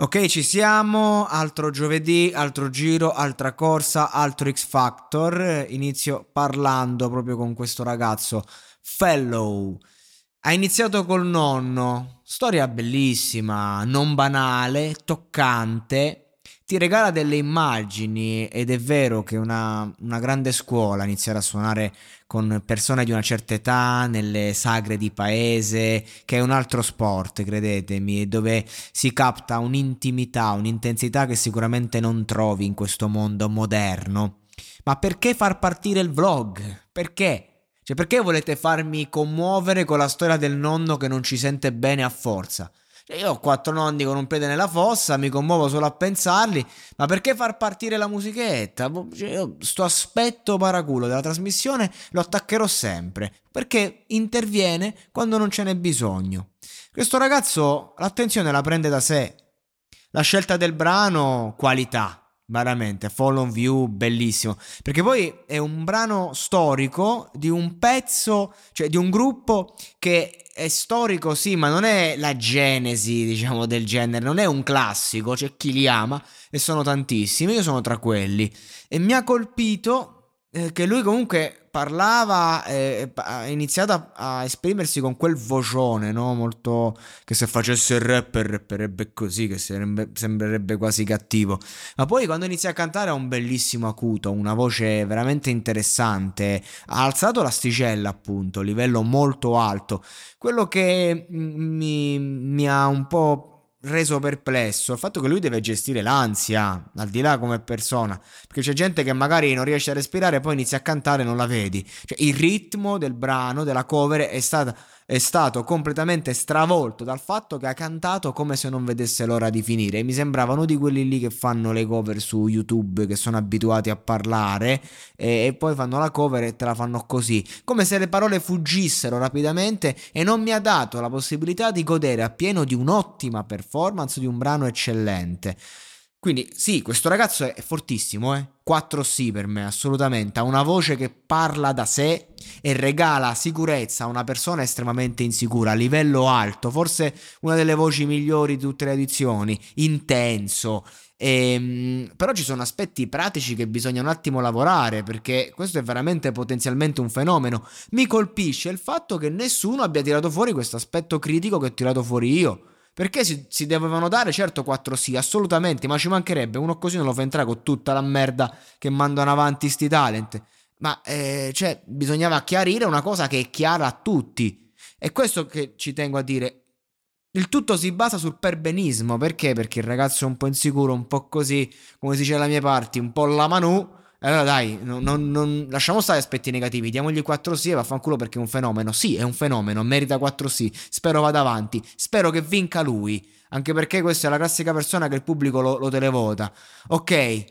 Ok, ci siamo. Altro giovedì, altro giro, altra corsa, altro X Factor. Inizio parlando proprio con questo ragazzo, Fellow. Ha iniziato col nonno, storia bellissima, non banale, toccante ti regala delle immagini ed è vero che una, una grande scuola iniziare a suonare con persone di una certa età nelle sagre di paese, che è un altro sport, credetemi, dove si capta un'intimità, un'intensità che sicuramente non trovi in questo mondo moderno. Ma perché far partire il vlog? Perché? Cioè, perché volete farmi commuovere con la storia del nonno che non ci sente bene a forza? Io ho quattro nonni con un piede nella fossa, mi commuovo solo a pensarli, ma perché far partire la musichetta? Boh, cioè, io sto aspetto paraculo della trasmissione lo attaccherò sempre, perché interviene quando non ce n'è bisogno. Questo ragazzo l'attenzione la prende da sé. La scelta del brano, qualità. Veramente, Fall on View, bellissimo. Perché poi è un brano storico di un pezzo, cioè di un gruppo che è storico, sì, ma non è la genesi, diciamo, del genere, non è un classico, c'è chi li ama e sono tantissimi, io sono tra quelli. E mi ha colpito eh, che lui comunque parlava, eh, ha iniziato a, esprimersi con quel vocione, no? Molto che se facesse il rapper rapperebbe così, che sarebbe, sembrerebbe quasi cattivo. Ma poi quando inizia a cantare ha un bellissimo acuto, una voce veramente interessante. Ha alzato l'asticella, appunto, livello molto alto. Quello che mi, mi ha un po' reso perplesso il fatto che lui deve gestire l'ansia, al di là come persona, perché c'è gente che magari non riesce a respirare e poi inizia a cantare e non la vedi. Cioè, il ritmo del brano, della cover è stata è stato completamente stravolto dal fatto che ha cantato come se non vedesse l'ora di finire. Mi sembrava uno di quelli lì che fanno le cover su YouTube, che sono abituati a parlare e, e poi fanno la cover e te la fanno così, come se le parole fuggissero rapidamente e non mi ha dato la possibilità di godere appieno di un'ottima performance di un brano eccellente. Quindi sì, questo ragazzo è fortissimo, eh? 4 sì per me, assolutamente. Ha una voce che parla da sé e regala sicurezza a una persona estremamente insicura, a livello alto, forse una delle voci migliori di tutte le edizioni, intenso. Ehm, però ci sono aspetti pratici che bisogna un attimo lavorare perché questo è veramente potenzialmente un fenomeno. Mi colpisce il fatto che nessuno abbia tirato fuori questo aspetto critico che ho tirato fuori io. Perché si, si, dovevano dare, certo, 4 sì, assolutamente, ma ci mancherebbe. Uno così non lo fa entrare con tutta la merda che mandano avanti sti talent. Ma, eh, cioè, bisognava chiarire una cosa che è chiara a tutti. E questo che ci tengo a dire. Il tutto si basa sul perbenismo. Perché? Perché il ragazzo è un po' insicuro, un po' così, come si dice alla mia parte, un po' la Manu allora dai, non, non, non, lasciamo stare aspetti negativi, diamogli 4 sì e vaffanculo perché è un fenomeno. Sì, è un fenomeno, merita 4 sì. Spero vada avanti, spero che vinca lui, anche perché questa è la classica persona che il pubblico lo, lo televota. Ok,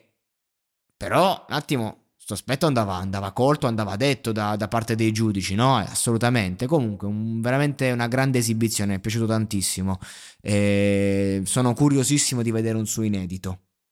però un attimo, questo aspetto andava, andava, colto, andava detto da, da, parte dei giudici, no? Assolutamente. Comunque, un, veramente una grande esibizione, mi è piaciuto tantissimo. E sono curiosissimo di vedere un suo inedito.